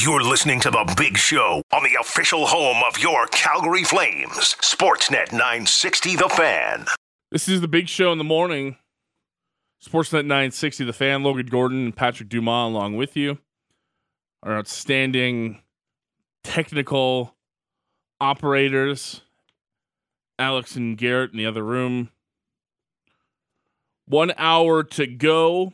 You're listening to The Big Show on the official home of your Calgary Flames. Sportsnet 960 The Fan. This is The Big Show in the morning. Sportsnet 960 The Fan. Logan Gordon and Patrick Dumas along with you. Our outstanding technical operators, Alex and Garrett in the other room. One hour to go.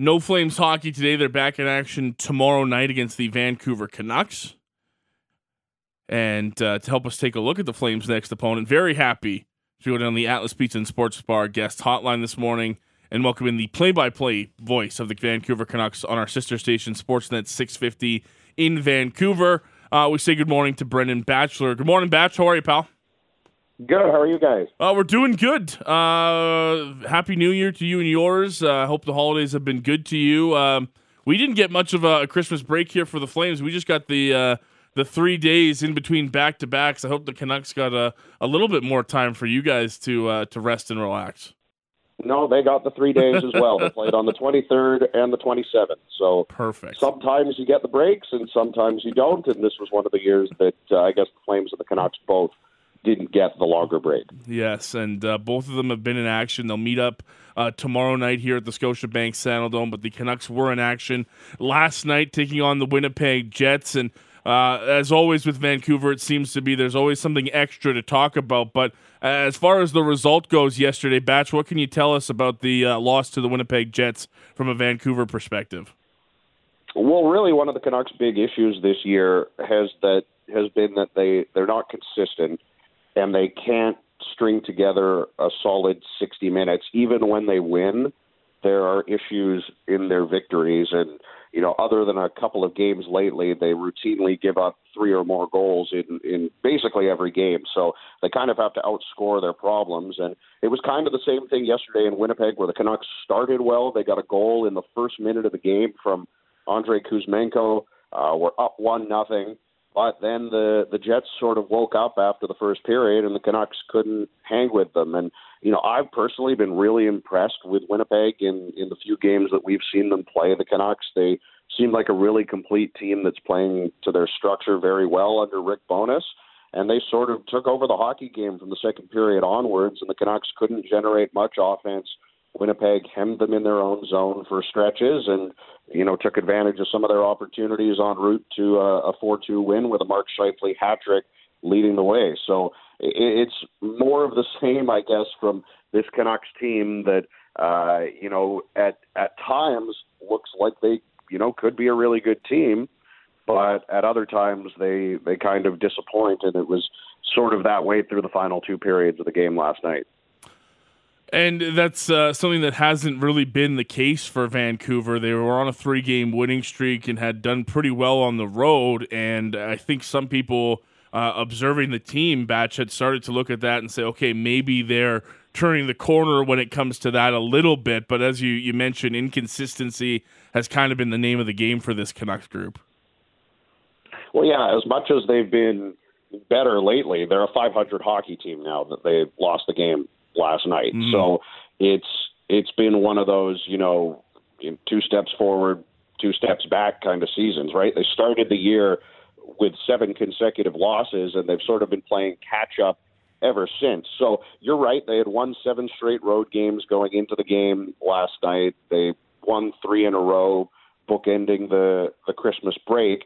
No Flames hockey today. They're back in action tomorrow night against the Vancouver Canucks. And uh, to help us take a look at the Flames' next opponent, very happy to go down the Atlas Pizza and Sports Bar guest hotline this morning and welcome in the play-by-play voice of the Vancouver Canucks on our sister station Sportsnet 650 in Vancouver. Uh, we say good morning to Brendan Batchelor. Good morning, Batch. How are you, pal? Good. How are you guys? Uh, we're doing good. Uh, happy New Year to you and yours. I uh, hope the holidays have been good to you. Um, we didn't get much of a, Christmas break here for the Flames. We just got the uh, the three days in between back to backs. I hope the Canucks got a, a little bit more time for you guys to uh, to rest and relax. No, they got the three days as well. they played on the 23rd and the 27th. So perfect. Sometimes you get the breaks and sometimes you don't. And this was one of the years that uh, I guess the Flames and the Canucks both didn't get the longer break. Yes, and uh, both of them have been in action. They'll meet up uh, tomorrow night here at the Scotiabank Saddledome, but the Canucks were in action last night, taking on the Winnipeg Jets. And uh, as always with Vancouver, it seems to be there's always something extra to talk about. But as far as the result goes yesterday, Batch, what can you tell us about the uh, loss to the Winnipeg Jets from a Vancouver perspective? Well, really, one of the Canucks' big issues this year has that has been that they they're not consistent and they can't string together a solid 60 minutes. Even when they win, there are issues in their victories. And, you know, other than a couple of games lately, they routinely give up three or more goals in, in basically every game. So they kind of have to outscore their problems. And it was kind of the same thing yesterday in Winnipeg where the Canucks started well. They got a goal in the first minute of the game from Andrei Kuzmenko. Uh, we're up one nothing. But then the the Jets sort of woke up after the first period, and the Canucks couldn't hang with them. And you know, I've personally been really impressed with Winnipeg in in the few games that we've seen them play the Canucks. They seem like a really complete team that's playing to their structure very well under Rick Bowness. And they sort of took over the hockey game from the second period onwards, and the Canucks couldn't generate much offense Winnipeg hemmed them in their own zone for stretches and, you know, took advantage of some of their opportunities en route to a, a 4-2 win with a Mark Scheifele hat trick leading the way. So it's more of the same, I guess, from this Canucks team that, uh, you know, at at times looks like they, you know, could be a really good team, but at other times they they kind of disappoint, and it was sort of that way through the final two periods of the game last night. And that's uh, something that hasn't really been the case for Vancouver. They were on a three game winning streak and had done pretty well on the road. And I think some people uh, observing the team, Batch, had started to look at that and say, okay, maybe they're turning the corner when it comes to that a little bit. But as you, you mentioned, inconsistency has kind of been the name of the game for this Canucks group. Well, yeah, as much as they've been better lately, they're a 500 hockey team now that they lost the game last night. Mm. So it's it's been one of those, you know, two steps forward, two steps back kind of seasons, right? They started the year with seven consecutive losses, and they've sort of been playing catch up ever since. So you're right; they had won seven straight road games going into the game last night. They won three in a row, bookending the the Christmas break.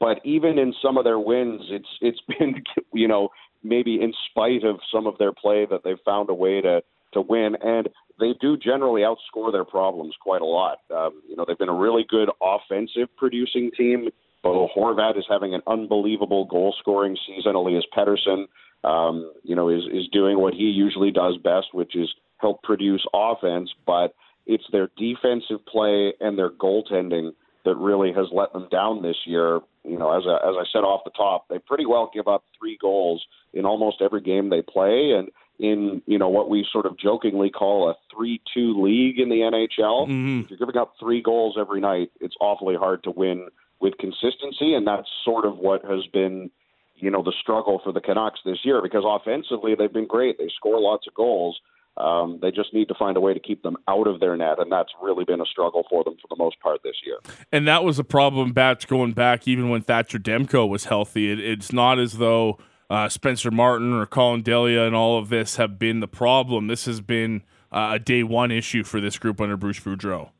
But even in some of their wins, it's it's been you know maybe in spite of some of their play that they've found a way to to win and they do generally outscore their problems quite a lot. Um, you know, they've been a really good offensive producing team. Bo Horvat is having an unbelievable goal scoring season. Elias Pettersson, um, you know, is is doing what he usually does best, which is help produce offense. But it's their defensive play and their goaltending that really has let them down this year. You know, as I, as I said off the top, they pretty well give up three goals in almost every game they play, and in you know what we sort of jokingly call a three-two league in the NHL. Mm-hmm. If you're giving up three goals every night, it's awfully hard to win with consistency, and that's sort of what has been you know the struggle for the Canucks this year because offensively they've been great. They score lots of goals, Um, they just need to find a way to keep them out of their net, and that's really been a struggle for them for the most part this year. And that was a problem, Batch, going back even when Thatcher Demko was healthy. It, it's not as though uh, Spencer Martin or Collin Delia and all of this have been the problem. This has been uh, a day one issue for this group under Bruce Boudreau.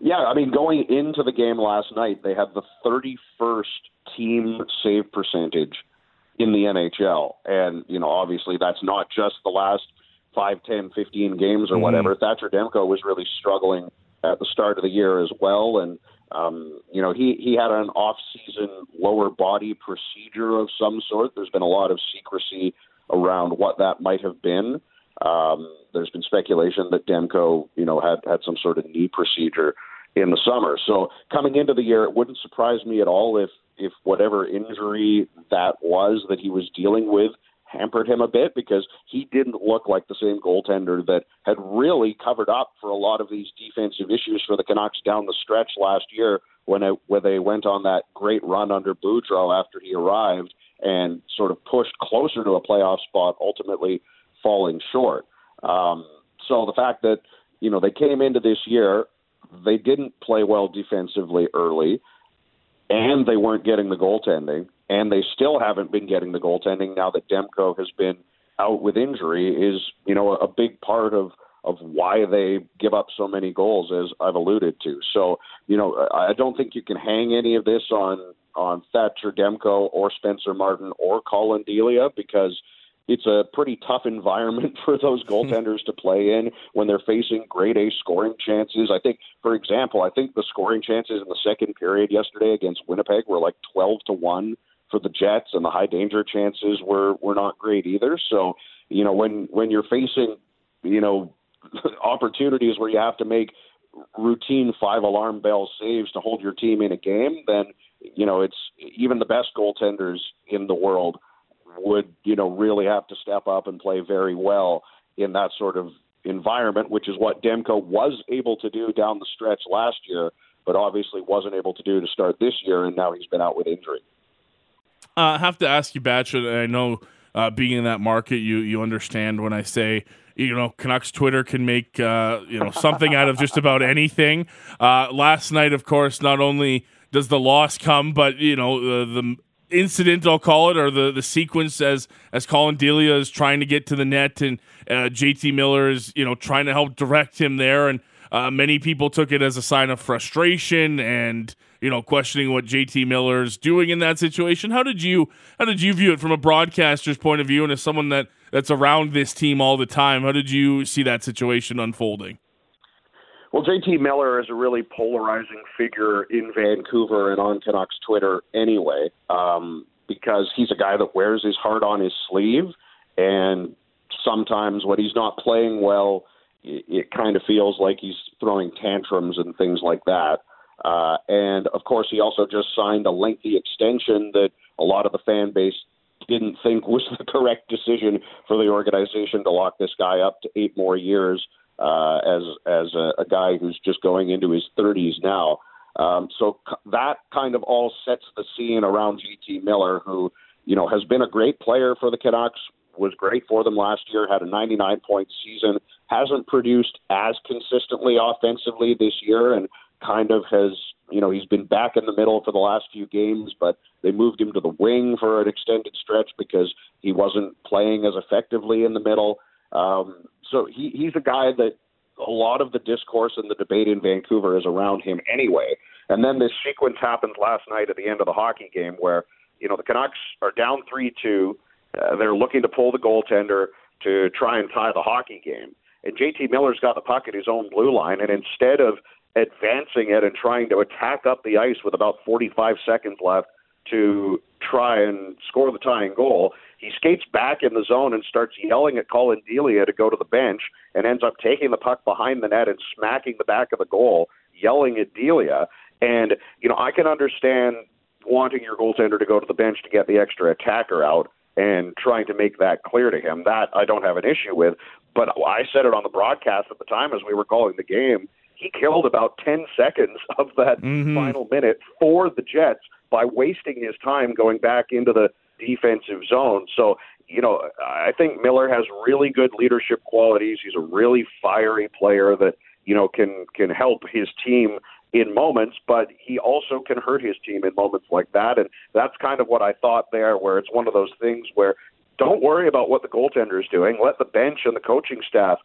Yeah, I mean, going into the game last night, they had the 31st team save percentage in the NHL. And, you know, obviously that's not just the last five, ten, fifteen games or whatever. Mm-hmm. Thatcher Demko was really struggling at the start of the year as well. And, um, you know, he, he had an off-season lower body procedure of some sort. There's been a lot of secrecy around what that might have been. Um, there's been speculation that Demko, you know, had had some sort of knee procedure in the summer. So coming into the year, it wouldn't surprise me at all if if whatever injury that was that he was dealing with hampered him a bit because he didn't look like the same goaltender that had really covered up for a lot of these defensive issues for the Canucks down the stretch last year when it, when they went on that great run under Boudreau after he arrived and sort of pushed closer to a playoff spot, ultimately falling short. Um, so the fact that you know they came into this year, they didn't play well defensively early, and they weren't getting the goaltending, and they still haven't been getting the goaltending now that Demko has been out with injury is you know a big part of of why they give up so many goals as I've alluded to. So, you know, I don't think you can hang any of this on on Thatcher Demko or Spencer Martin or Collin Delia because it's a pretty tough environment for those hmm. goaltenders to play in when they're facing grade A scoring chances. I think, for example, I think the scoring chances in the second period yesterday against Winnipeg were like 12 to 1 for the Jets, and the high danger chances were, were not great either. So, you know, when, when you're facing, you know, opportunities where you have to make routine five alarm bell saves to hold your team in a game, then, you know, it's even the best goaltenders in the world would you know really have to step up and play very well in that sort of environment, which is what Demko was able to do down the stretch last year, but obviously wasn't able to do to start this year, and now he's been out with injury. Uh, I have to ask you, Batchet. I know uh, being in that market, you you understand when I say you know Canucks Twitter can make uh, you know something out of just about anything. Uh, last night, of course, not only does the loss come, but you know the incident, I'll call it, or the, the sequence as as Collin Delia is trying to get to the net and uh, JT Miller is you know trying to help direct him there, and uh, many people took it as a sign of frustration and you know questioning what JT Miller is doing in that situation. How did you how did you view it from a broadcaster's point of view and as someone that that's around this team all the time? How did you see that situation unfolding? Well, JT Miller is a really polarizing figure in Vancouver and on Canucks Twitter anyway, um, because he's a guy that wears his heart on his sleeve, and sometimes when he's not playing well, it kind of feels like he's throwing tantrums and things like that. Uh, and of course, he also just signed a lengthy extension that a lot of the fan base didn't think was the correct decision for the organization to lock this guy up to eight more years uh, as as a, a guy who's just going into his 30s now. Um, so c- that kind of all sets the scene around JT Miller, who you know has been a great player for the Canucks, was great for them last year, had a 99 point season, hasn't produced as consistently offensively this year, and kind of has you know he's been back in the middle for the last few games, but they moved him to the wing for an extended stretch because he wasn't playing as effectively in the middle. Um, so he, he's a guy that a lot of the discourse and the debate in Vancouver is around him anyway. And then this sequence happens last night at the end of the hockey game where, you know, the Canucks are down 3 2. Uh, they're looking to pull the goaltender to try and tie the hockey game. And JT Miller's got the puck at his own blue line. And instead of advancing it and trying to attack up the ice with about 45 seconds left to try and score the tying goal, he skates back in the zone and starts yelling at Collin Delia to go to the bench and ends up taking the puck behind the net and smacking the back of the goal, yelling at Delia. And, you know, I can understand wanting your goaltender to go to the bench to get the extra attacker out and trying to make that clear to him. That I don't have an issue with. But I said it on the broadcast at the time as we were calling the game. He killed about 10 seconds of that mm-hmm. final minute for the Jets by wasting his time going back into the defensive zone. So you know, I think Miller has really good leadership qualities. He's a really fiery player that you know can can help his team in moments, but he also can hurt his team in moments like that. And that's kind of what I thought there, where it's one of those things where don't worry about what the goaltender is doing. Let the bench and the coaching staff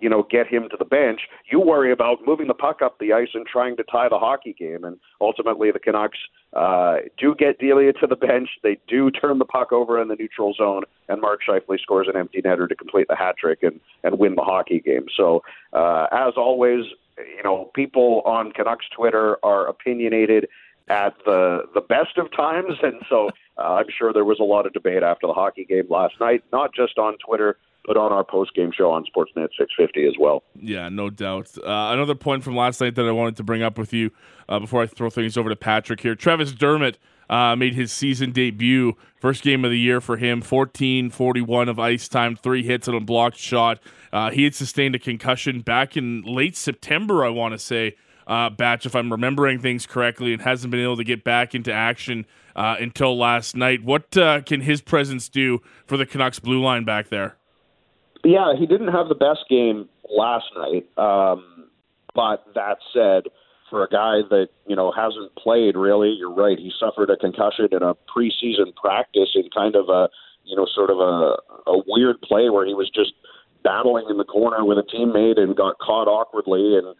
you know, get him to the bench. You worry about moving the puck up the ice and trying to tie the hockey game. And ultimately, the Canucks uh, do get Delia to the bench. They do turn the puck over in the neutral zone, and Mark Scheifele scores an empty netter to complete the hat trick and, and win the hockey game. So, uh, as always, you know, people on Canucks Twitter are opinionated at the the best of times, and so uh, I'm sure there was a lot of debate after the hockey game last night, not just on Twitter but on our post game show on Sportsnet 650 as well. Yeah, no doubt. Uh, another point from last night that I wanted to bring up with you uh, before I throw things over to Patrick here. Travis Dermott uh, made his season debut, first game of the year for him. 14 41 of ice time, three hits and a blocked shot. Uh, he had sustained a concussion back in late September, I want to say. Uh, batch, if I'm remembering things correctly, and hasn't been able to get back into action uh, until last night. What can his presence do for the Canucks blue line back there? Yeah, he didn't have the best game last night. Um, but that said, for a guy that you know hasn't played really, you're right. He suffered a concussion in a preseason practice in kind of a you know sort of a, a weird play where he was just battling in the corner with a teammate and got caught awkwardly and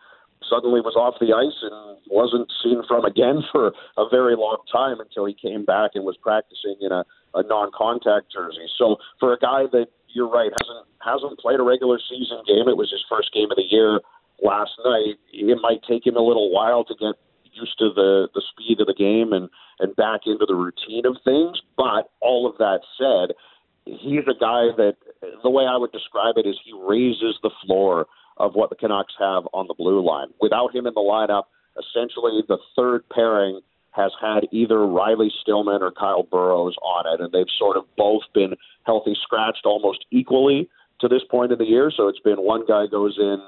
suddenly was off the ice and wasn't seen from again for a very long time until he came back and was practicing in a, a non-contact jersey. So for a guy that you're right hasn't hasn't played a regular season game. It was his first game of the year last night. It might take him a little while to get used to the the speed of the game and and back into the routine of things. But all of that said, he's a guy that the way I would describe it is he raises the floor of what the Canucks have on the blue line. Without him in the lineup, essentially the third pairing has had either Riley Stillman or Kyle Burroughs on it, and they've sort of both been healthy scratched almost equally to this point of the year. So it's been one guy goes in,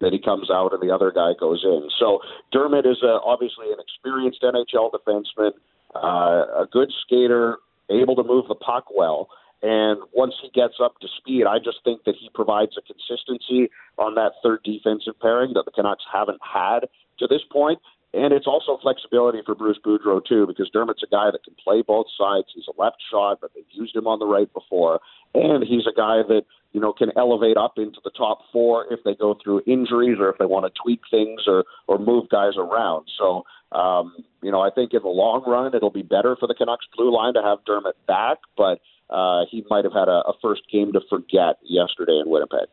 then he comes out, and the other guy goes in. So Dermott is a, obviously an experienced NHL defenseman, uh, a good skater, able to move the puck well. And once he gets up to speed, I just think that he provides a consistency on that third defensive pairing that the Canucks haven't had to this point. And it's also flexibility for Bruce Boudreau, too, because Dermott's a guy that can play both sides. He's a left shot, but they've used him on the right before. And he's a guy that, you know, can elevate up into the top four if they go through injuries or if they want to tweak things or, or move guys around. So, um, you know, I think in the long run, it'll be better for the Canucks blue line to have Dermott back, but uh, he might have had a, a first game to forget yesterday in Winnipeg.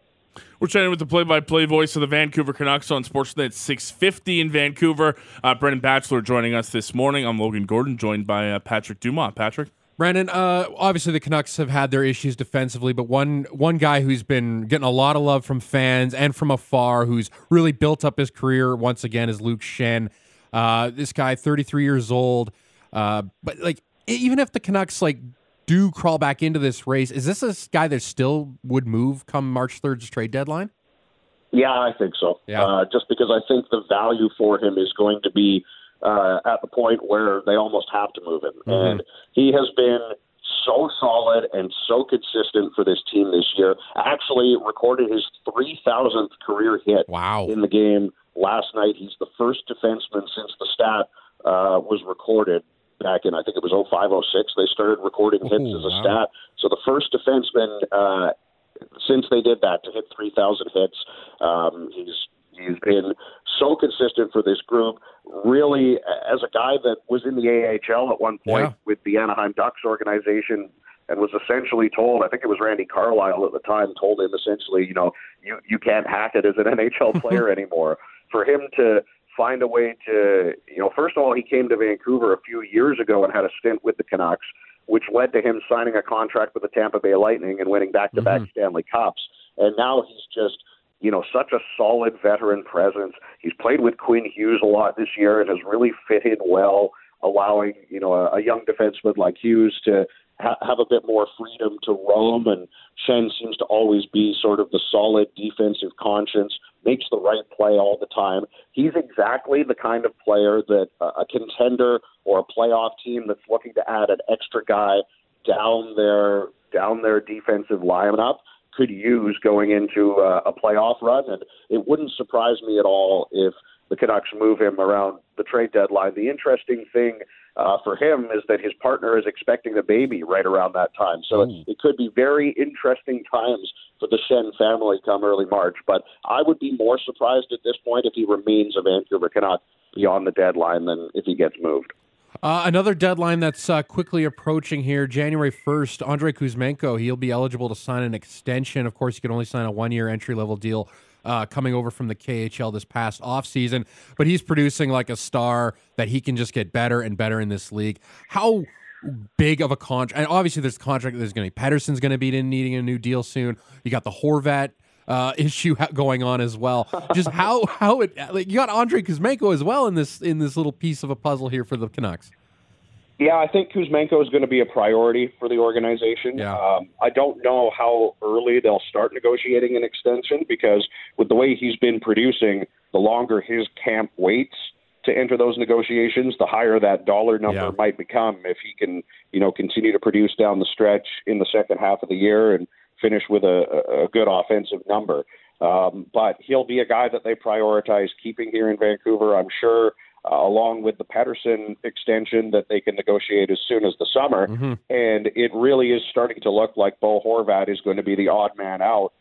We're chatting with the play-by-play voice of the Vancouver Canucks on Sportsnet 650 in Vancouver. Uh, Brendan Batchelor joining us this morning. I'm Logan Gordon, joined by uh, Patrick Dumont. Patrick. Brandon, uh, obviously the Canucks have had their issues defensively, but one one guy who's been getting a lot of love from fans and from afar, who's really built up his career once again, is Luke Schenn. Uh, this guy, 33 years old, uh, but like even if the Canucks like do crawl back into this race, is this a guy that still would move come March 3rd's trade deadline? Yeah, I think so. Yeah. Uh, just because I think the value for him is going to be uh, at the point where they almost have to move him. Mm-hmm. And he has been so solid and so consistent for this team this year. Actually, recorded his 3,000th career hit wow. in the game last night. He's the first defenseman since the stat uh, was recorded back in I think it was 0506 they started recording hits Ooh, as a wow. stat. So the first defenseman uh, since they did that to hit 3,000 hits, um, he's he's been so consistent for this group. Really, as a guy that was in the AHL at one point yeah. with the Anaheim Ducks organization and was essentially told, I think it was Randy Carlyle at the time, told him essentially, you know, you you can't hack it as an NHL player anymore. For him to find a way to, you know, first of all, he came to Vancouver a few years ago and had a stint with the Canucks, which led to him signing a contract with the Tampa Bay Lightning and winning back to back mm-hmm. Stanley Cups. And now he's just, you know, such a solid veteran presence. He's played with Quinn Hughes a lot this year and has really fitted well, allowing, you know, a, a young defenseman like Hughes to ha- have a bit more freedom to roam. And Schenn seems to always be sort of the solid defensive conscience, makes the right play all the time. He's exactly the kind of player that a contender or a playoff team that's looking to add an extra guy down their down their defensive lineup could use going into uh, a playoff run. And it wouldn't surprise me at all if the Canucks move him around the trade deadline. The interesting thing uh, for him is that his partner is expecting a baby right around that time. So it, it could be very interesting times for the Schenn family come early March. But I would be more surprised at this point if he remains a Vancouver Canuck beyond the deadline than if he gets moved. Uh, another deadline that's uh, quickly approaching here, January 1st, Andrei Kuzmenko, he'll be eligible to sign an extension. Of course, he can only sign a one year entry level deal uh, coming over from the KHL this past offseason, but he's producing like a star that he can just get better and better in this league. How big of a contract? And obviously, there's contract. There's going to be Pettersson's going to be needing a new deal soon. You got the Horvat uh, issue going on as well. Just how how it like you got Andrei Kuzmenko as well in this in this little piece of a puzzle here for the Canucks. Yeah, I think Kuzmenko is going to be a priority for the organization. Yeah. Um, I don't know how early they'll start negotiating an extension because with the way he's been producing, the longer his camp waits to enter those negotiations, the higher that dollar number Yeah. might become if he can, you know, continue to produce down the stretch in the second half of the year and finish with a, a a good offensive number. Um, but he'll be a guy that they prioritize keeping here in Vancouver. I'm sure, uh, along with the Pettersson extension that they can negotiate as soon as the summer. And it really is starting to look like Bo Horvat is going to be the odd man out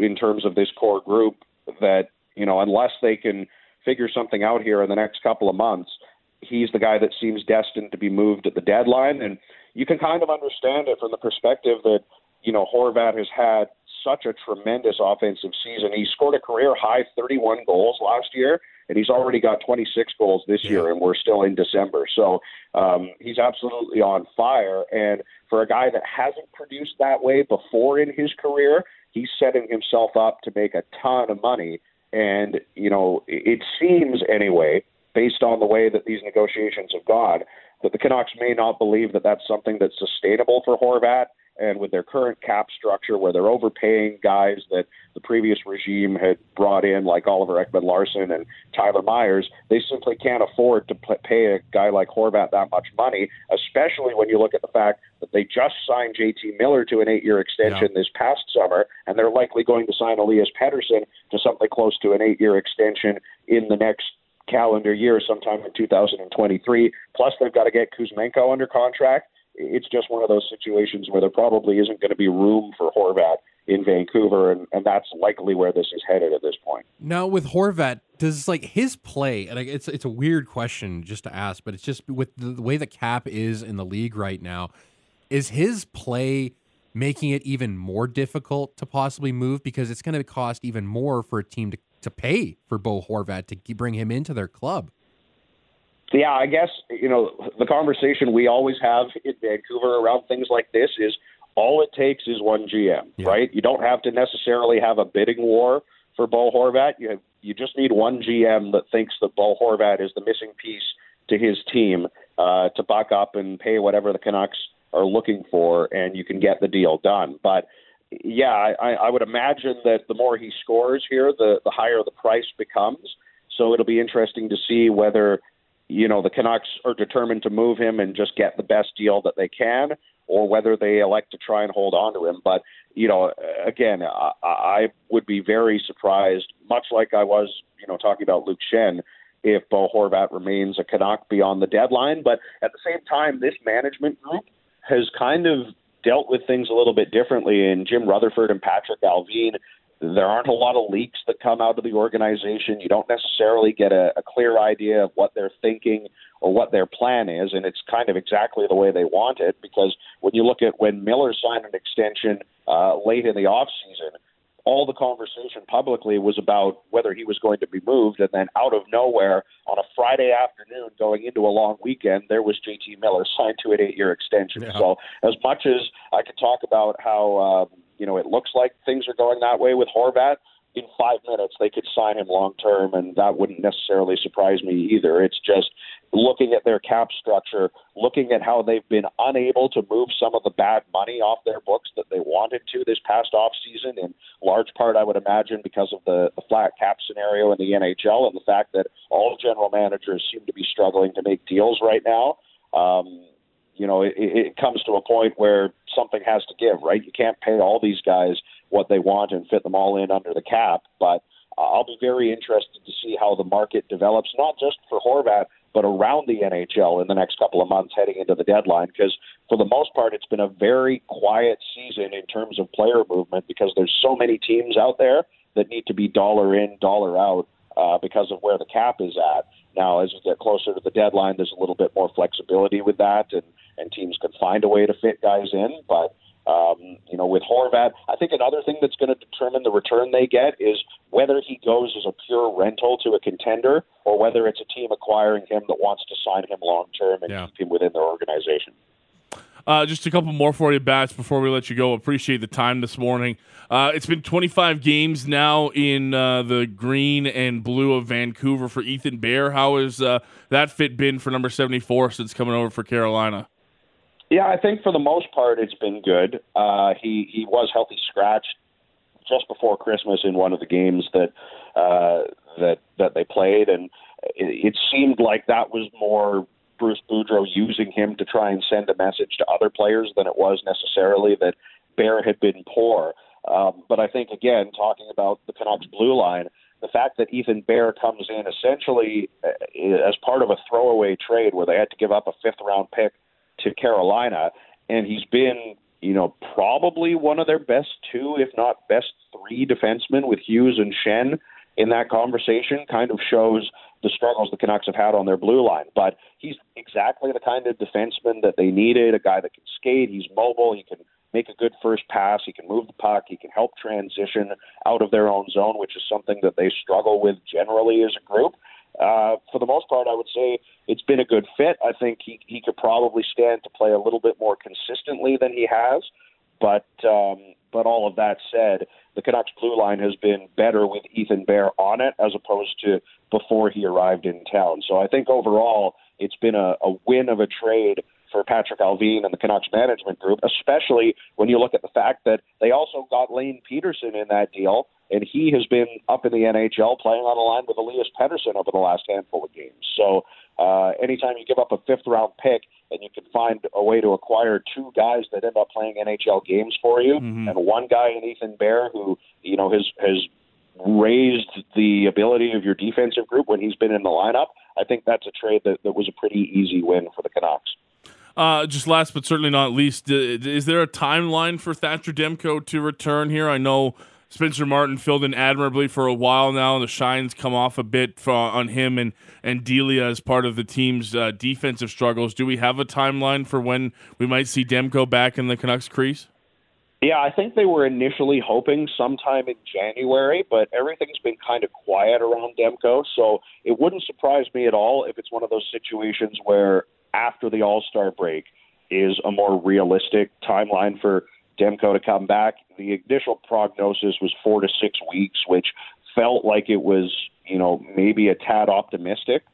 in terms of this core group. That you know, unless they can figure something out here in the next couple of months, he's the guy that seems destined to be moved at the deadline. And you can kind of understand it from the perspective that you know Horvat has had such a tremendous offensive season. He scored a career high 31 goals last year, and he's already got 26 goals this year, and we're still in December. So um, he's absolutely on fire. And for a guy that hasn't produced that way before in his career, he's setting himself up to make a ton of money. And, you know, it it seems anyway, based on the way that these negotiations have gone, that the Canucks may not believe that that's something that's sustainable for Horvat. And with their current cap structure, where they're overpaying guys that the previous regime had brought in, like Oliver Ekman-Larsson and Tyler Myers, they simply can't afford to pay a guy like Horvat that much money, especially when you look at the fact that they just signed JT Miller to an eight year extension this past summer, and they're likely going to sign Elias Pettersson to something close to an eight year extension in the next calendar year, sometime in 2023. Plus, they've got to get Kuzmenko under contract. It's just one of those situations where there probably isn't going to be room for Horvat in Vancouver, and, and that's likely where this is headed at this point. Now with Horvat, does like his play, and it's it's a weird question just to ask, but it's just with the, way the cap is in the league right now, is his play making it even more difficult to possibly move because it's going to cost even more for a team to, to pay for Bo Horvat to bring him into their club. Yeah, I guess you know the conversation we always have in Vancouver around things like this is all it takes is one GM, Yeah. right? You don't have to necessarily have a bidding war for Bo Horvat. You have, you just need one GM that thinks that Bo Horvat is the missing piece to his team uh, to buck up and pay whatever the Canucks are looking for, and you can get the deal done. But yeah, I, I would imagine that the more he scores here, the the higher the price becomes. So it'll be interesting to see whether you know the Canucks are determined to move him and just get the best deal that they can, or whether they elect to try and hold on to him. But you know, again, I, I would be very surprised, much like I was, you know, talking about Luke Schenn, if Bo Horvat remains a Canuck beyond the deadline. But at the same time, this management group has kind of dealt with things a little bit differently. And Jim Rutherford and Patrik Allvin, there aren't a lot of leaks that come out of the organization. You don't necessarily get a, a clear idea of what they're thinking or what their plan is, and it's kind of exactly the way they want it. Because when you look at when Miller signed an extension uh, late in the off season, all the conversation publicly was about whether he was going to be moved, and then out of nowhere on a Friday afternoon, going into a long weekend, there was JT Miller signed to an eight-year extension. Yeah. So, as much as I could talk about how um, you know it looks like things are going that way with Horvat, in five minutes they could sign him long term, and that wouldn't necessarily surprise me either. It's just looking at their cap structure, looking at how they've been unable to move some of the bad money off their books that they wanted to this past off season, in large part, I would imagine, because of the, the flat cap scenario in the NHL and the fact that all general managers seem to be struggling to make deals right now. Um, you know, it, it comes to a point where something has to give, right? You can't pay all these guys what they want and fit them all in under the cap. But uh, I'll be very interested to see how the market develops, not just for Horvat, but around the NHL in the next couple of months heading into the deadline. Because for the most part, it's been a very quiet season in terms of player movement because there's so many teams out there that need to be dollar in, dollar out uh, because of where the cap is at. Now, as we get closer to the deadline, there's a little bit more flexibility with that, and, and teams could find a way to fit guys in. But um, you know, with Horvat, I think another thing that's going to determine the return they get is whether he goes as a pure rental to a contender or whether it's a team acquiring him that wants to sign him long term and yeah. keep him within their organization. Uh, just a couple more for you, Batch, before we let you go. Appreciate the time this morning. Uh, it's been 25 games now in uh, the green and blue of Vancouver for Ethan Bear. How has uh, that fit been for number 74 since coming over for Carolina? Yeah, I think for the most part it's been good. Uh, he he was healthy scratched just before Christmas in one of the games that uh, that that they played, and it, it seemed like that was more Bruce Boudreau using him to try and send a message to other players than it was necessarily that Bear had been poor. Um, but I think again, talking about the Canucks blue line, the fact that Ethan Bear comes in essentially uh, as part of a throwaway trade where they had to give up a fifth round pick to Carolina, and he's been, you know, probably one of their best two, if not best three defensemen with Hughes and Schenn in that conversation, kind of shows the struggles the Canucks have had on their blue line. But he's exactly the kind of defenseman that they needed, a guy that can skate, he's mobile, he can make a good first pass, he can move the puck, he can help transition out of their own zone, which is something that they struggle with generally as a group. Uh, for the most part, I would say it's been a good fit. I think he he could probably stand to play a little bit more consistently than he has. But um, but all of that said, the Canucks blue line has been better with Ethan Bear on it as opposed to before he arrived in town. So I think overall it's been a, a win of a trade for Patrik Allvin and the Canucks management group, especially when you look at the fact that they also got Lane Pederson in that deal, and he has been up in the NHL playing on a line with Elias Pettersson over the last handful of games. So uh, anytime you give up a fifth round pick and you can find a way to acquire two guys that end up playing NHL games for you, mm-hmm. and one guy in Ethan Bear who you know has has raised the ability of your defensive group when he's been in the lineup, I think that's a trade that, that was a pretty easy win for the Canucks. Uh, just last but certainly not least, is there a timeline for Thatcher Demko to return here? I know Spencer Martin filled in admirably for a while now. The shine's come off a bit for, on him and, and Delia as part of the team's uh, defensive struggles. Do we have a timeline for when we might see Demko back in the Canucks crease? Yeah, I think they were initially hoping sometime in January, but everything's been kind of quiet around Demko. So it wouldn't surprise me at all if it's one of those situations where after the All Star break is a more realistic timeline for Demko to come back. The initial prognosis was four to six weeks, which felt like it was, you know, maybe a tad optimistic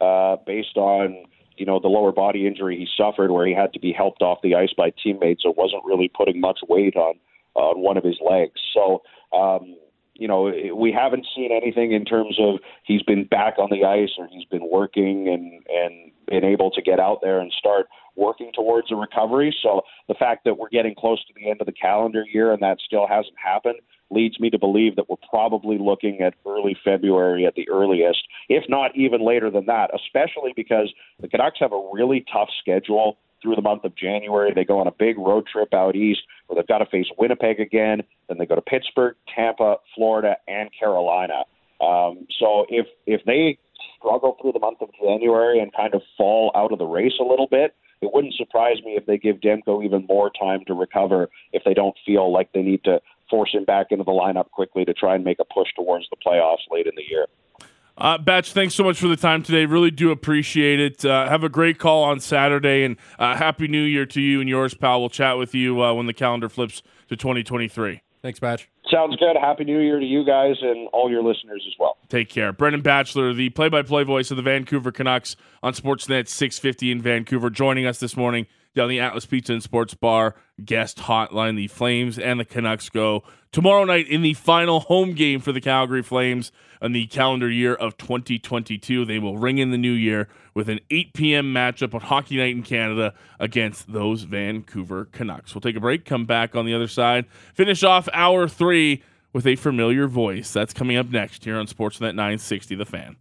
uh, based on, you know, the lower body injury he suffered where he had to be helped off the ice by teammates. So wasn't really putting much weight on on one of his legs. So, um, you know, we haven't seen anything in terms of he's been back on the ice or he's been working and and been able to get out there and start working towards a recovery. So the fact that we're getting close to the end of the calendar year and that still hasn't happened leads me to believe that we're probably looking at early February at the earliest, if not even later than that, especially because the Canucks have a really tough schedule through the month of January. They go on a big road trip out east where they've got to face Winnipeg again. Then they go to Pittsburgh, Tampa, Florida, and Carolina. Um, so if if they struggle through the month of January and kind of fall out of the race a little bit, it wouldn't surprise me if they give Demko even more time to recover if they don't feel like they need to force him back into the lineup quickly to try and make a push towards the playoffs late in the year. Uh, Batch, thanks so much for the time today. Really do appreciate it. Uh, have a great call on Saturday, and uh, Happy New Year to you and yours, pal. We'll chat with you uh, when the calendar flips to 2023. Thanks, Batch. Sounds good. Happy New Year to you guys and all your listeners as well. Take care. Brendan Batchelor, the play by play voice of the Vancouver Canucks on Sportsnet 650 in Vancouver, joining us this morning. down the Atlas Pizza and Sports Bar guest hotline. The Flames and the Canucks go tomorrow night in the final home game for the Calgary Flames in the calendar year of 2022. They will ring in the new year with an 8 p.m. matchup on Hockey Night in Canada against those Vancouver Canucks. We'll take a break, come back on the other side, finish off hour three with a familiar voice. That's coming up next here on Sportsnet 960 The Fan.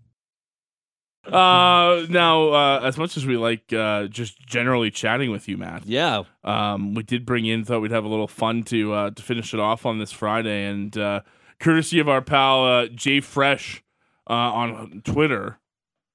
Uh, now, uh, as much as we like uh, just generally chatting with you, Matt, Yeah. um, we did bring in, thought we'd have a little fun to uh, to finish it off on this Friday, and uh, courtesy of our pal uh, Jay Fresh uh, on Twitter,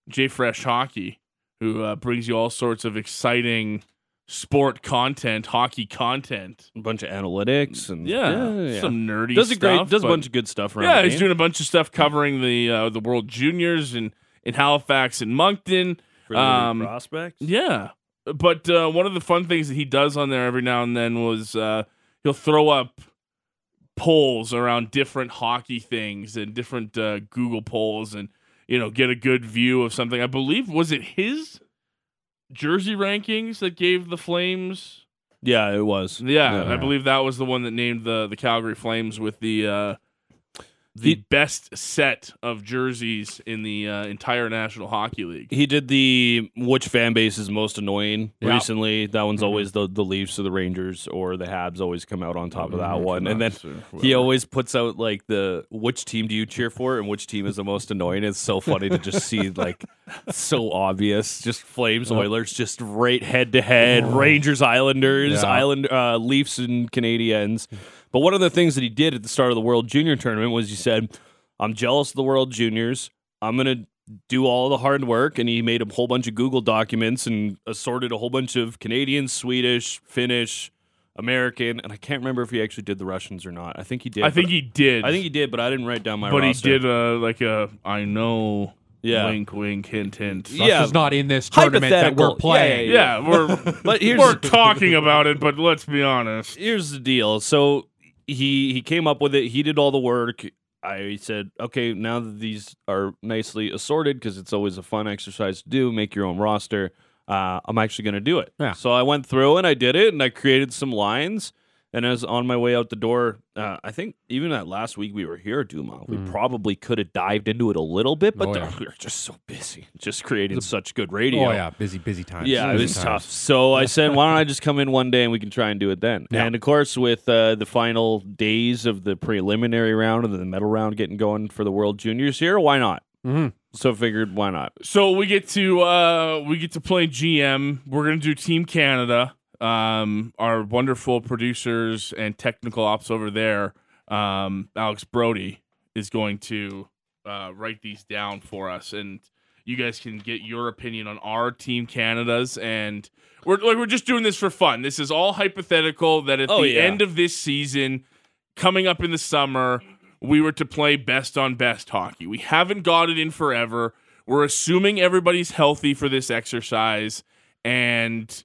Jay Fresh Hockey, who uh, brings you all sorts of exciting sport content, hockey content. A bunch of analytics and Yeah, some nerdy does a stuff. great does a bunch of good stuff around. yeah, he's doing a bunch of stuff covering the uh, the World Juniors in in Halifax and Moncton. um, prospects. Yeah, but uh, one of the fun things that he does on there every now and then was uh, he'll throw up polls around different hockey things and different uh, Google polls, and you know get a good view of something. I believe was it his jersey rankings that gave the Flames. Yeah, it was. Yeah, Yeah. I believe that was the one that named the the Calgary Flames with the uh, the He- best set of jerseys in the uh, entire National Hockey League. He did the which fan base is most annoying Yeah. recently. That one's Mm-hmm. always the the Leafs or the Rangers or the Habs always come out on top of Mm-hmm. that one. And then he always puts out like the which team do you cheer for and which team is the most annoying. It's so funny to just see like so obvious. Just Flames, Oilers, just right head to head. Rangers, Islanders, Yeah. Island uh, Leafs and Canadiens. But one of the things that he did at the start of the World Junior tournament was he said, "I'm jealous of the World Juniors. I'm gonna." Do all the hard work, and he made a whole bunch of Google documents and assorted a whole bunch of Canadian, Swedish, Finnish, American, and I can't remember if he actually did the Russians or not. I think he did. I think he did. I think he did, but I didn't write down my. but roster. he did uh, like a I know. Yeah. Wink, wink, hint, hint. Yeah. Russia's not in this tournament that we're Hypothetical. playing. Yeah, Yeah, we're But here's we're talking about it, but let's be honest. here's the deal. So he he came up with it. He did all the work. I said, okay, now that these are nicely assorted, because it's always a fun exercise to do, make your own roster. Uh, I'm actually going to do it. Yeah. So I went through and I did it, and I created some lines. And as on my way out the door, uh, I think even that last week we were here, at Duma, we probably could have dived into it a little bit, but Oh, yeah. we were just so busy, just creating such good radio. Oh yeah, busy, busy times. Yeah, it was times. tough. So I said, why don't I just come in one day and we can try and do it then? Yeah. And of course, with uh, the final days of the preliminary round and the medal round getting going for the World Juniors here, why not? Mhm. So figured, why not? So we get to uh we get to play GM. We're gonna do Team Canada. Um, our wonderful producers and technical ops over there, um, Alex Brody is going to uh, write these down for us, and you guys can get your opinion on our Team Canada's. And we're like we're just doing this for fun. This is all hypothetical. That at Oh, the yeah. end of this season, coming up in the summer, we were to play best on best hockey. We haven't got it in forever. We're assuming everybody's healthy for this exercise, and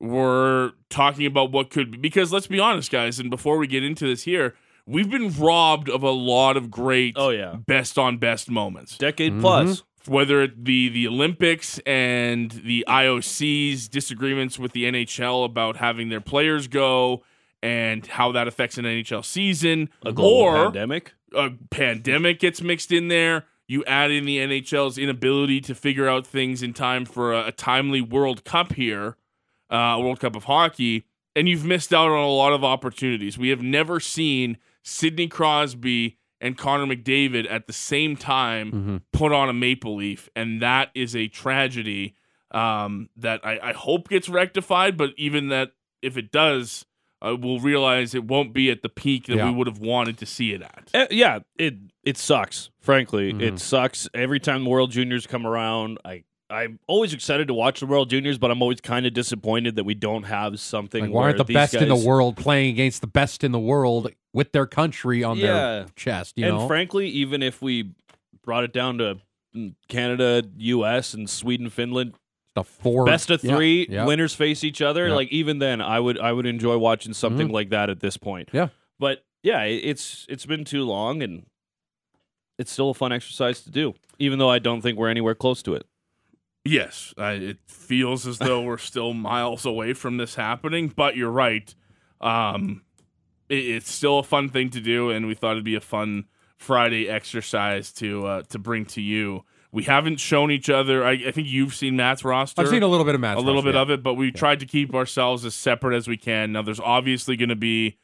we're talking about what could be. Because let's be honest, guys, and before we get into this here, we've been robbed of a lot of great Oh, yeah. best on best moments Decade mm-hmm. plus. whether it be the Olympics and the IOC's disagreements with the NHL about having their players go and how that affects an NHL season, A global or pandemic. a pandemic gets mixed in there. You add in the NHL's inability to figure out things in time for a, a timely World Cup here, uh, World Cup of hockey, and you've missed out on a lot of opportunities. We have never seen Sidney Crosby and Connor McDavid at the same time Mhm. put on a maple leaf, and that is a tragedy um, that I, I hope gets rectified. But even that, if it does, uh, we'll realize it won't be at the peak that Yeah. we would have wanted to see it at. Uh, yeah, it it sucks. Frankly, Mhm. it sucks. Every time the World Juniors come around, I I'm always excited to watch the World Juniors, but I'm always kind of disappointed that we don't have something. Like, why aren't the best in the world playing against the best in the world with their country on Yeah. their chest? You and know, frankly, even if we brought it down to mm, Canada, U.S., and Sweden, Finland, the four best of three yeah. winners face each other. Yeah. Like even then, I would I would enjoy watching something like that at this point. Yeah. but yeah, it's it's been too long, and it's still a fun exercise to do, even though I don't think we're anywhere close to it. Yes, I, it feels as though we're still miles away from this happening, but you're right. Um, it, it's still a fun thing to do, and we thought it'd be a fun Friday exercise to uh, to bring to you. We haven't shown each other. I, I think you've seen Matt's roster. I've seen a little bit of Matt's a little roster, bit yeah. of it, but we tried to keep ourselves as separate as we can. Now, there's obviously going to be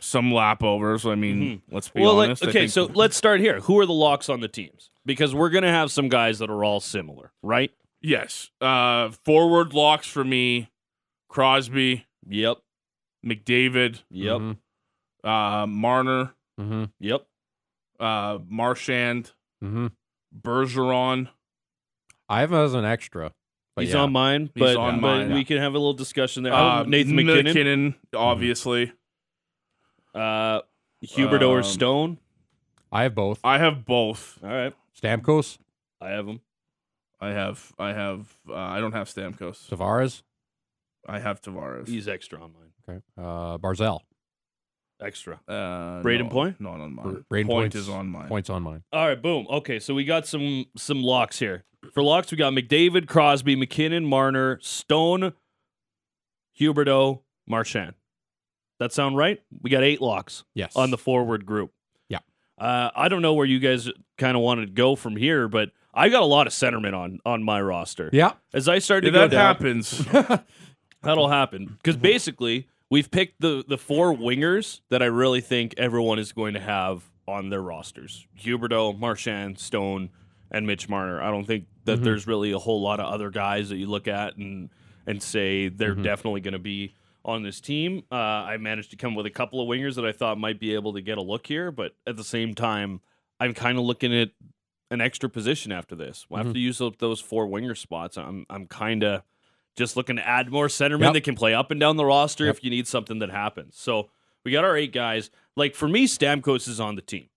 some lapovers. I mean, let's be Mm-hmm. well, honest. I okay, think- so let's start here. Who are the locks on the teams? Because we're gonna have some guys that are all similar, right? yes, uh, forward locks for me: Crosby, Yep. McDavid, Yep. Mhm. uh, Marner, Mhm. Yep. uh, Marchand, Mhm. Bergeron. I have him as an extra. But He's yeah. on mine, He's but, on but mine. we can have a little discussion there. Uh, Oh, Nathan MacKinnon, MacKinnon, obviously. Uh, Huberdeau or Um, Stone. I have both. I have both. All right, Stamkos, I have him. I have. I have. Uh, I don't have Stamkos. Tavares, I have Tavares. He's extra on mine. okay. uh, Barzal. Extra. Uh, Brayden no, Point? Not on mine. Brayden Point Point's- is on mine. Points on mine. All right, boom. Okay, so we got some some locks here. For locks, we got McDavid, Crosby, MacKinnon, Marner, Stone, Huberdeau, Marchand. That sound right? We got eight locks Yes. on the forward group. Yeah. Uh, I don't know where you guys kind of wanted to go from here, but I got a lot of centermen on on my roster. yeah. As I started Yeah, to go that down, happens. That'll happen because basically we've picked the the four wingers that I really think everyone is going to have on their rosters: Huberdeau, Marchand, Stone, and Mitch Marner. I don't think that there's really a whole lot of other guys that you look at and and say they're definitely going to be on this team. Uh, I managed to come with a couple of wingers that I thought might be able to get a look here, but at the same time, I'm kind of looking at an extra position after this. We'll have to use up those four winger spots. I'm I'm kind of just looking to add more centermen Yep. that can play up and down the roster Yep. if you need something that happens. So we got our eight guys. Like for me, Stamkos is on the team.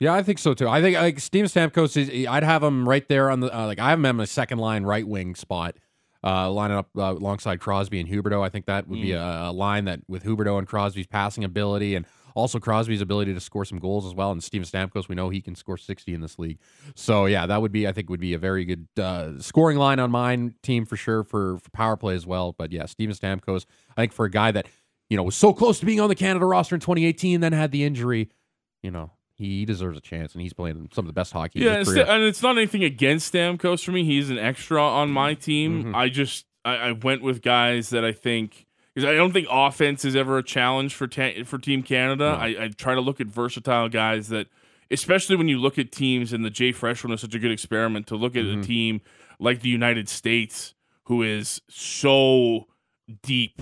Yeah, I think so too. I think like Steven Stamkos is. I'd have him right there on the uh, like. I have him in a second line right wing spot, uh, lining up uh, alongside Crosby and Huberdeau. I think that would be a, a line that with Huberdeau and Crosby's passing ability and also Crosby's ability to score some goals as well. And Steven Stamkos, we know he can score sixty in this league. So yeah, that would be I think would be a very good uh, scoring line on mine team for sure for, for power play as well. But yeah, Steven Stamkos, I think for a guy that you know was so close to being on the Canada roster in 2018, then had the injury, you know. He deserves a chance, and he's playing some of the best hockey. yeah, in his it's, career. and it's not anything against Stamkos for me. He's an extra on my team. Mhm. I just I, I went with guys that I think because I don't think offense is ever a challenge for ta- for Team Canada. No. I, I try to look at versatile guys that, especially when you look at teams, and the JFresh one is such a good experiment to look at Mhm. a team like the United States who is so deep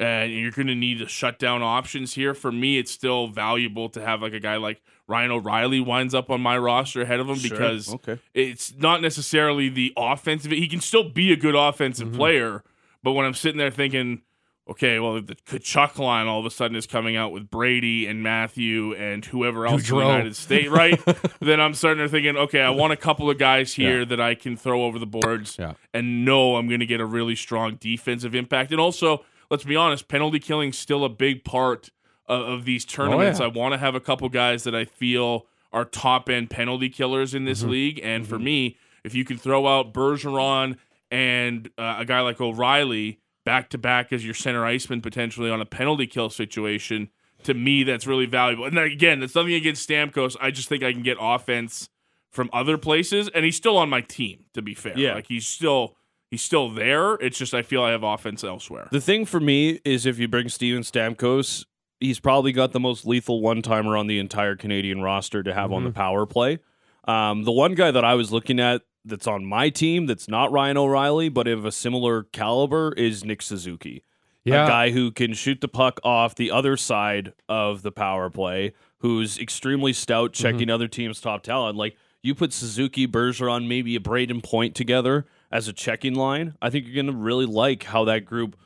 and you're going to need to shut down options here. For me, it's still valuable to have like a guy like Ryan O'Reilly winds up on my roster ahead of him Sure. because okay, it's not necessarily the offensive. He can still be a good offensive Mhm. player, but when I'm sitting there thinking, okay, well, the Tkachuk line all of a sudden is coming out with Brady and Matthew and whoever else in the United States, right? then I'm starting to thinking, okay, I want a couple of guys here Yeah. that I can throw over the boards Yeah. and know I'm going to get a really strong defensive impact. And also, let's be honest, penalty killing's still a big part of, of these tournaments. yeah. I want to have a couple guys that I feel are top end penalty killers in this Mhm. league. And for me, if you can throw out Bergeron and uh, a guy like O'Reilly back to back as your center iceman potentially on a penalty kill situation, to me that's really valuable. And again, it's nothing against Stamkos. I just think I can get offense from other places, and he's still on my team. To be fair, Yeah. like he's still he's still there. It's just I feel I have offense elsewhere. the thing for me is if you bring Steven Stamkos, he's probably got the most lethal one timer on the entire Canadian roster to have on the Mm-hmm. power play. Um, the one guy that I was looking at that's on my team that's not Ryan O'Reilly, but of a similar caliber is Nick Suzuki. Yeah. a guy who can shoot the puck off the other side of the power play, who's extremely stout, checking other teams' top talent. Like you put Suzuki, Bergeron, maybe a Brayden Point together as a checking line. I think you're going to really like how that group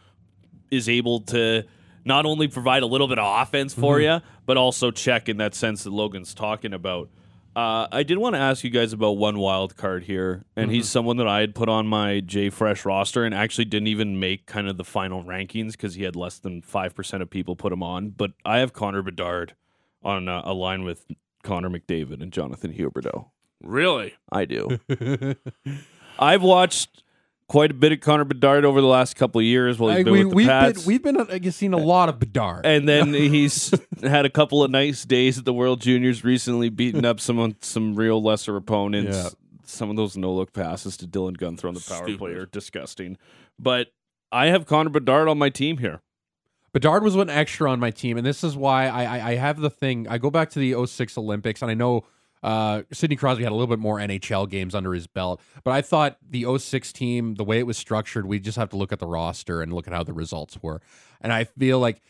is able to not only provide a little bit of offense for you, but also check in that sense that Logan's talking about. Uh, I did want to ask you guys about one wild card here, and he's someone that I had put on my JFresh roster and actually didn't even make kind of the final rankings because he had less than five percent of people put him on. But I have Connor Bedard on uh, a line with Connor McDavid and Jonathan Huberdeau. Really? I do. I've watched quite a bit of Connor Bedard over the last couple of years while he's Like, been we, with the we've Pats. been we've been uh, seen a lot of Bedard. and then he's had a couple of nice days at the World Juniors recently, beating up some some real lesser opponents. Yeah. Some of those no look passes to Dylan Guenther on the power Stupid. play are disgusting. But I have Connor Bedard on my team here. Bedard was one extra on my team, and this is why I, I, I have the thing. I go back to the 06 Olympics, and I know uh, Sidney Crosby had a little bit more NHL games under his belt, but I thought the 06 team, the way it was structured, we just have to look at the roster and look at how the results were. And I feel like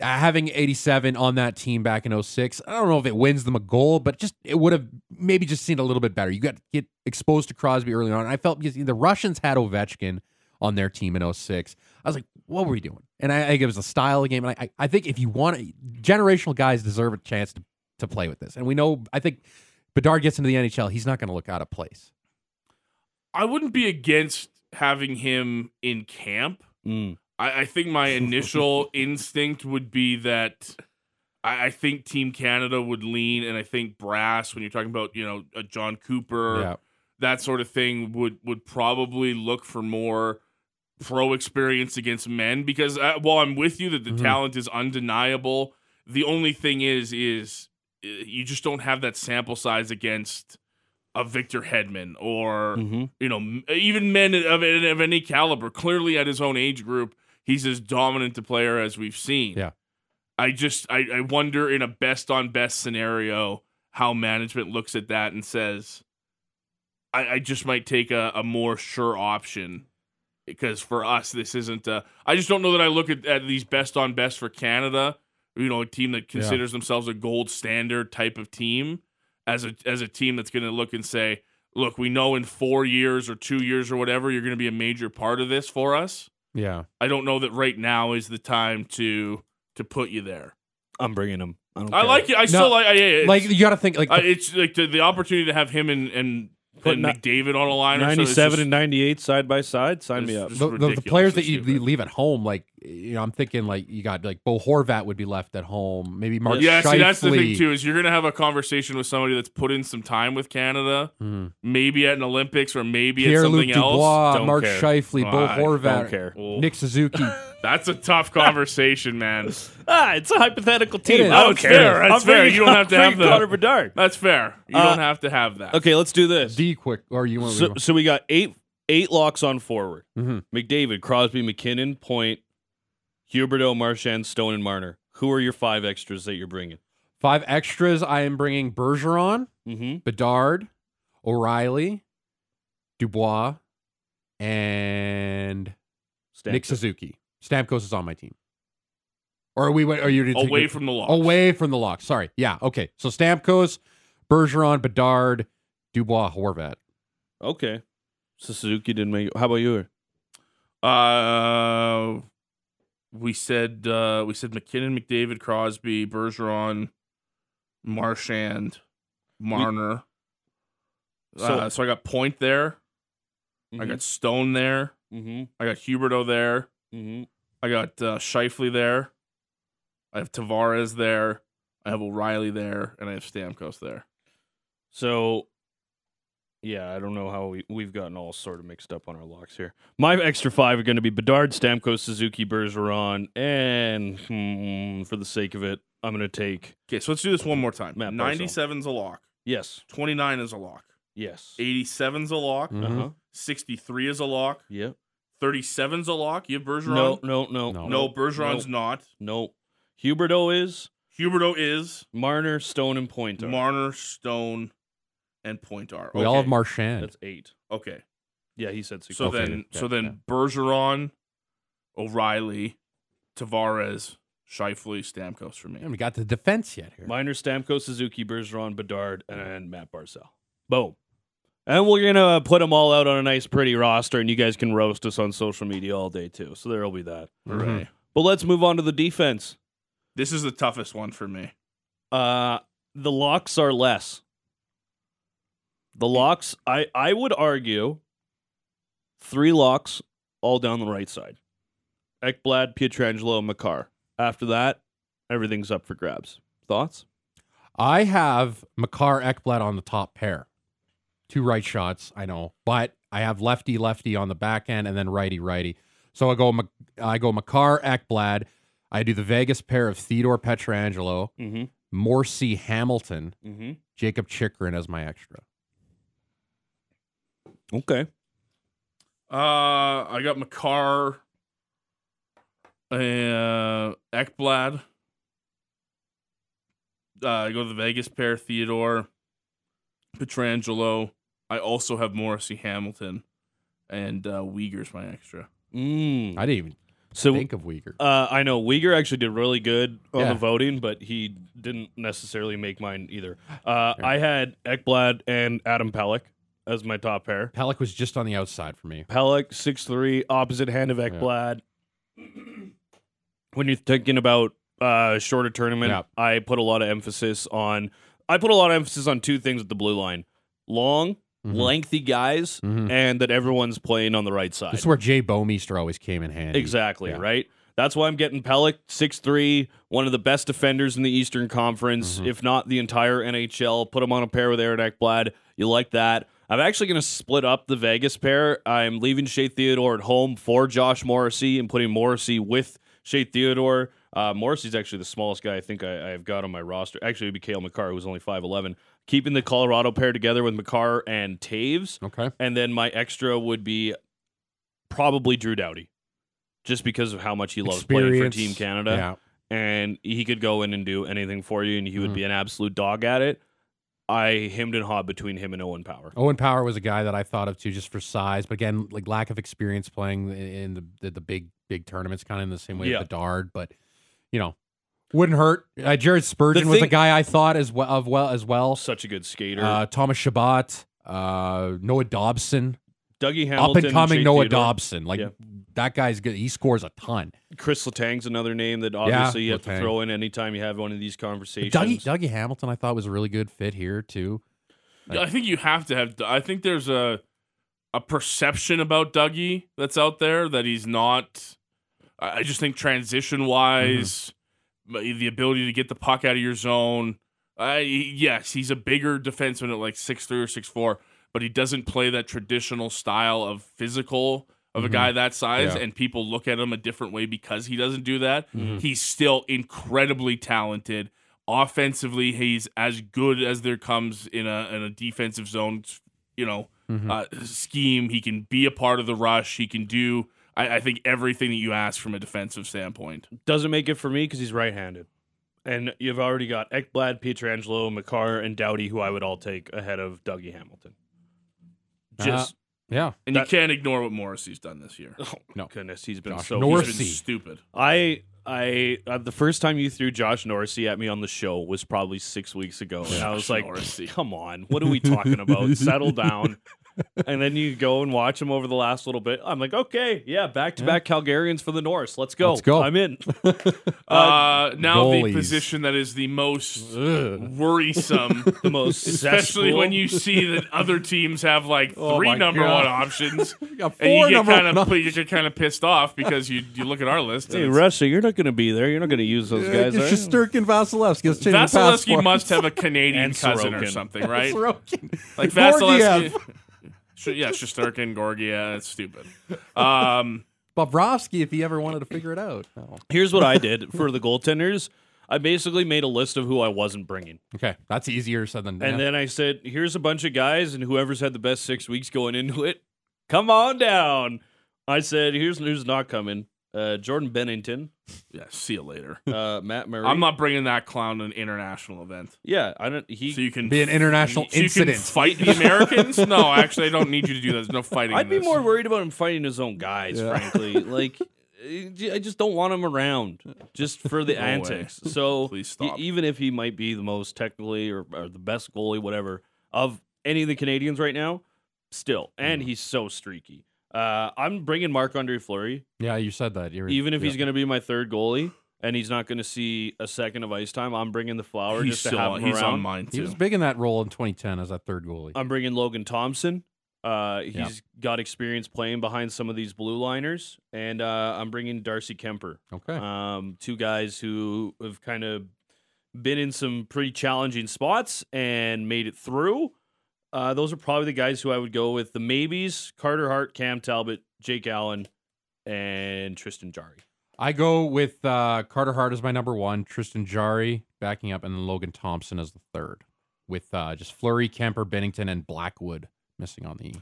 uh, having 87 on that team back in 06, I don't know if it wins them a goal, but just it would have maybe just seen a little bit better. You got to get exposed to Crosby early on. I felt because the Russians had Ovechkin on their team in 06. I was like, what were we doing? And I, I think it was a style of game. And I, I think if you want generational guys deserve a chance to, to play with this. And we know, I think Bedard gets into the NHL, he's not going to look out of place. I wouldn't be against having him in camp. Mm. I, I think my initial instinct would be that I, I think Team Canada would lean, and I think Brass, when you're talking about you know a Jon Cooper, that sort of thing, would would probably look for more pro experience against men. Because uh, while I'm with you that the Mhm. talent is undeniable, the only thing is is you just don't have that sample size against a Victor Hedman or Mhm. you know, even men of, of any caliber. Clearly, at his own age group, he's as dominant a player as we've seen. Yeah. I just I, I wonder in a best on best scenario how management looks at that and says, I, I just might take a, a more sure option because for us this isn't. A, I just don't know that I look at, at these best on best for Canada. You know, a team that considers themselves a gold standard type of team as a as a team that's going to look and say, look, we know in four years or two years or whatever, you're going to be a major part of this for us. Yeah. I don't know that right now is the time to to put you there. I'm bringing him. I, don't I like it. I still like. I, Like, you got to think, like, I- it's like the, the opportunity to have him and and, Put and McDavid on a line. 97 and 98 side by side. Sign me up. the, the, the players that you leave at home, like, you know, I'm thinking, like, you got, like, Bo Horvat would be left at home. Maybe Mark Yeah, see, that's the thing too. Is you're gonna have a conversation with somebody that's put in some time with Canada, Mhm. maybe at an Olympics or maybe at Pierre-Luc something else. Dubois, Don't Mark care. Scheifele, Bo I Horvat, don't care. Oh, Nick Suzuki. That's a tough conversation, man. Ah, it's a hypothetical team. is. I don't That's care. fair. That's I'm fair. bringing- You don't have to have bringing the- Connor Bedard. That's fair. You Uh, don't have to have that. Okay, let's do this. D quick, or you want So, so we got eight eight locks on forward. Mhm. McDavid, Crosby, MacKinnon, Point, Huberdeau, Marchand, Stone, and Marner. Who are your five extras that you're bringing? five extras? I am bringing Bergeron, Mm-hmm. Bedard, O'Reilly, Dubois, and Nick Suzuki. Stamkos is on my team. Or are we? Are you away from the lock? away from the lock? Sorry. Yeah. Okay. So Stamkos, Bergeron, Bedard, Dubois, Horvat. Okay. So Suzuki didn't make. It. How about you? Uh, we said uh, we said MacKinnon, McDavid, Crosby, Bergeron, Marchand, Marner. So- uh, so I got Point there. I got Stone there. Mm-hmm. I got Huberdeau there. Mm-hmm. I got uh, Scheifele there. I have Tavares there. I have O'Reilly there, and I have Stamkos there. So, yeah, I don't know how we, we've gotten all sort of mixed up on our locks here. My extra five are going to be Bedard, Stamkos, Suzuki, Bergeron, and hmm, for the sake of it, I'm going to take Okay, so let's do this one more time. Matt Barzal. 97's a lock. yes, 29 is a lock. yes, 87's a lock. Mhm. uh huh, 63 is a lock. yeah. 37's a lock. You have Bergeron? No, no, no, No. No, Bergeron's no, not. no. Huberdeau is Huberdeau is. Marner, Stone, and Point. are. Marner, Stone, and Point are. We all have Okay. Marchand. That's eight. Okay. Yeah, he said six. So Okay, then, yeah, so then yeah. Bergeron, O'Reilly, Tavares, Scheifele, Stamkos for me. And we got the defense yet here. Minor, Stamkos, Suzuki, Bergeron, Bedard, and Matt Barzal. Boom. And we're gonna put them all out on a nice, pretty roster, and you guys can roast us on social media all day too. So there'll be that. Hooray. But let's move on to the defense. This is the toughest one for me. Uh, the locks are less. The locks, I I would argue, three locks all down the right side. Ekblad, Pietrangelo, Makar. After that, everything's up for grabs. Thoughts? I have Makar Ekblad on the top pair. Two right shots, I know, but I have lefty lefty on the back end, and then righty righty. So I go I go Makar Ekblad. I do the Vegas pair of Theodore Pietrangelo, Mm-hmm. Morrissey Hamilton, Mm-hmm. Jakob Chychrun as my extra. Okay. Uh, I got Makar, uh, Ekblad. Uh, I go to the Vegas pair, Theodore, Pietrangelo. I also have Morrissey Hamilton, and uh, Weegar's my extra. Mm. I didn't even So think of Weegar. Uh, I know Weegar actually did really good on Yeah. the voting, but he didn't necessarily make mine either. Uh, I had Ekblad and Adam Pelech as my top pair. Pelech was just on the outside for me. Pelech, six three, opposite hand of Ekblad. When you're thinking about uh, shorter tournament, Yeah. I put a lot of emphasis on. I put a lot of emphasis on two things at the blue line: long, Mhm. lengthy guys, Mhm. and that everyone's playing on the right side. This is where Jay Bouwmeester always came in handy. Exactly, Yeah. right? That's why I'm getting Pelech, 6'3, one of the best defenders in the Eastern Conference, Mhm. if not the entire NHL. Put him on a pair with Aaron Ekblad. You like that. I'm actually going to split up the Vegas pair. I'm leaving Shea Theodore at home for Josh Morrissey and putting Morrissey with Shea Theodore. Uh, Morrissey's actually the smallest guy I think I, I've got on my roster. Actually, it'd be Cale Makar, who's only 5'11. Keeping the Colorado pair together with Makar and Toews. Okay. And then my extra would be probably Drew Doughty, just because of how much he loves playing for Team Canada. Yeah. And he could go in and do anything for you, and he would Mhm. be an absolute dog at it. I hemmed and hawed between him and Owen Power. Owen Power was a guy that I thought of too, just for size, but again, like lack of experience playing in- the the, the big big tournaments, kind of in the same way Yeah. as Bedard. But you know, wouldn't hurt. Uh, Jared Spurgeon The was a guy I thought as well of well as well. Such a good skater. Uh, Thomas Chabot, uh, Noah Dobson, Dougie Hamilton, up and coming Noah Theodore. Dobson. Like Yeah. that guy's good. He scores a ton. Chris Letang's another name that obviously you have to throw in anytime you have one of these conversations. Dougie, Dougie Hamilton, I thought was a really good fit here too. Like- I think you have to have. I think there's a a perception about Dougie that's out there that he's not. I I just think transition wise, mm-hmm. the ability to get the puck out of your zone. I yes, he's a bigger defenseman at like six three or six four, but he doesn't play that traditional style of physical of a Mhm. guy that size, Yeah. and people look at him a different way because he doesn't do that. Mhm. He's still incredibly talented. Offensively, he's as good as there comes in a in a defensive zone, you know, Mhm. uh, scheme. He can be a part of the rush. He can do, I, I think, everything that you ask from a defensive standpoint. Doesn't make it for me because he's right-handed, and you've already got Ekblad, Pietrangelo, Makar, and Doughty, who I would all take ahead of Dougie Hamilton. Just Yeah. And That- you can't ignore what Morrissey's done this year. oh No. goodness, he's been Josh so Norris. He's been stupid. I I uh, the first time you threw Josh Norrisy at me on the show was probably six weeks ago, and I was like, Norrisy. "Come on, what are we talking about? Settle down." And then you go and watch them over the last little bit. I'm like, okay, yeah, back to back Calgarians for the Norris. Let's go. Let's go. I'm in. Uh, now goalies. the position that is the most Ugh. worrisome, the most especially when you see that other teams have like Oh three my number God. one options, got and you get number kind one of you get kind of pissed off because you you look at our list. and Hey, it's- Russia, you're not going to be there. You're not going to use those guys. are you? Shesterkin Vasilevsky. Let's change the Vasilevsky passport. must have a Canadian And cousin or Sorokin. something, right? Sorokin. Like Georgiev. Vasilevsky. Sh- yeah, Shosturkin, Gorgia. That's stupid. Um, Bobrovsky, if he ever wanted to figure it out. No. Here's what I did for the goaltenders. I basically made a list of who I wasn't bringing. Okay, that's easier said than done. And then I said, here's a bunch of guys, and whoever's had the best six weeks going into it, come on down. I said, here's who's not coming. Uh, Jordan Binnington, yeah, see you later. uh, Matt Murray. I'm not bringing that clown to an international event. Yeah, I don't. He. So you can Be an international so you can incident. fight the Americans? no, actually, I don't need you to do that. There's no fighting. I'd in be this. more worried about him fighting his own guys. Yeah. Frankly, like I just don't want him around just for the No way. antics. So Please e- even if he might be the most technically or, or the best goalie, whatever, of any of the Canadians right now, still, and Mm. he's so streaky. Uh, I'm bringing Marc Andre Fleury, yeah, you said that. You're, even if yeah. he's going to be my third goalie. And he's not going to see a second of ice time. I'm bringing the flower He's just to still have on, him he's around. on mine He too. was big in that role in 2010 as that third goalie. I'm bringing Logan Thompson. Uh, he's Yeah. got experience playing behind some of these blue liners, and uh, I'm bringing Darcy Kuemper. okay. Um, two guys who have kind of been in some pretty challenging spots and made it through. Uh, those are probably the guys who I would go with. The maybes: Carter Hart, Cam Talbot, Jake Allen, and Tristan Jarry. I go with uh, Carter Hart as my number one, Tristan Jarry backing up, and then Logan Thompson as the third, with uh, just Fleury, Kuemper, Binnington, and Blackwood missing on the.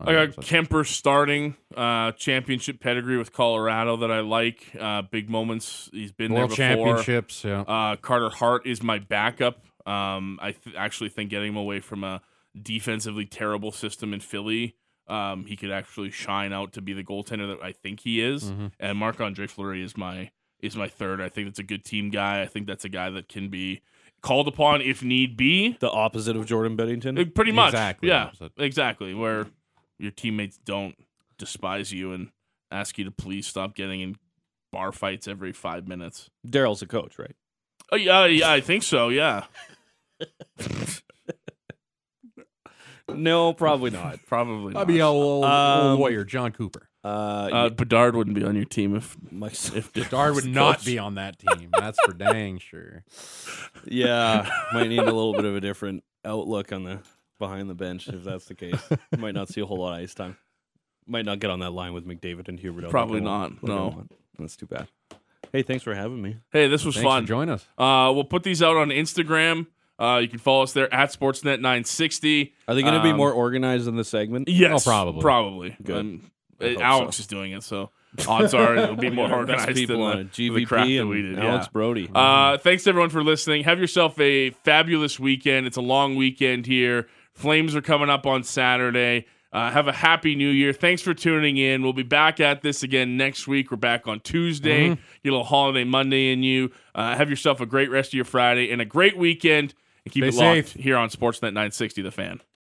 on I got outside. Kuemper starting uh, championship pedigree with Colorado that I like. Uh, big moments. He's been World there before. Championships. Yeah. Uh, Carter Hart is my backup. Um, I th- actually think getting him away from a defensively terrible system in Philly, um, he could actually shine out to be the goaltender that I think he is. Mm-hmm. And Marc Andre Fleury is my is my third. I think that's a good team guy. I think that's a guy that can be called upon if need be. The opposite of Jordan Binnington. Uh, Pretty much, Exactly Yeah, exactly. Where your teammates don't despise you and ask you to please stop getting in bar fights every five minutes. Daryl's a coach, right? Oh yeah, yeah, I think so. Yeah, No, probably not. probably. Not. I'll Not. be a old, Um, old warrior, Jon Cooper. Uh, Uh, Bedard wouldn't be on your team if my, if Dard would not be on that team. That's for dang sure. yeah, might need a little bit of a different outlook on the behind the bench if that's the case. might not see a whole lot of ice time. Might not get on that line with McDavid and Hubert. Probably not, want- like I no. that's too bad. Hey, thanks for having me. Hey, this was Thanks fun. for joining us. Uh, we'll put these out on Instagram. Uh, you can follow us there at Sportsnet960. Are they going to be Um, more organized in the segment? Yes, Oh, probably. probably. Good. Um, Alex so. is doing it, so odds are it'll be more Our best organized people than on the, it. the crap GVP that we did. Alex yeah. Brody. Uh, thanks everyone for listening. Have yourself a fabulous weekend. It's a long weekend here. Flames are coming up on Saturday. Uh, have a happy new year. Thanks for tuning in. We'll be back at this again next week. We're back on Tuesday. Mm-hmm. Get a little holiday Monday in you. Uh, have yourself a great rest of your Friday and a great weekend. And keep Stay it locked safe. here on Sportsnet 960 The Fan.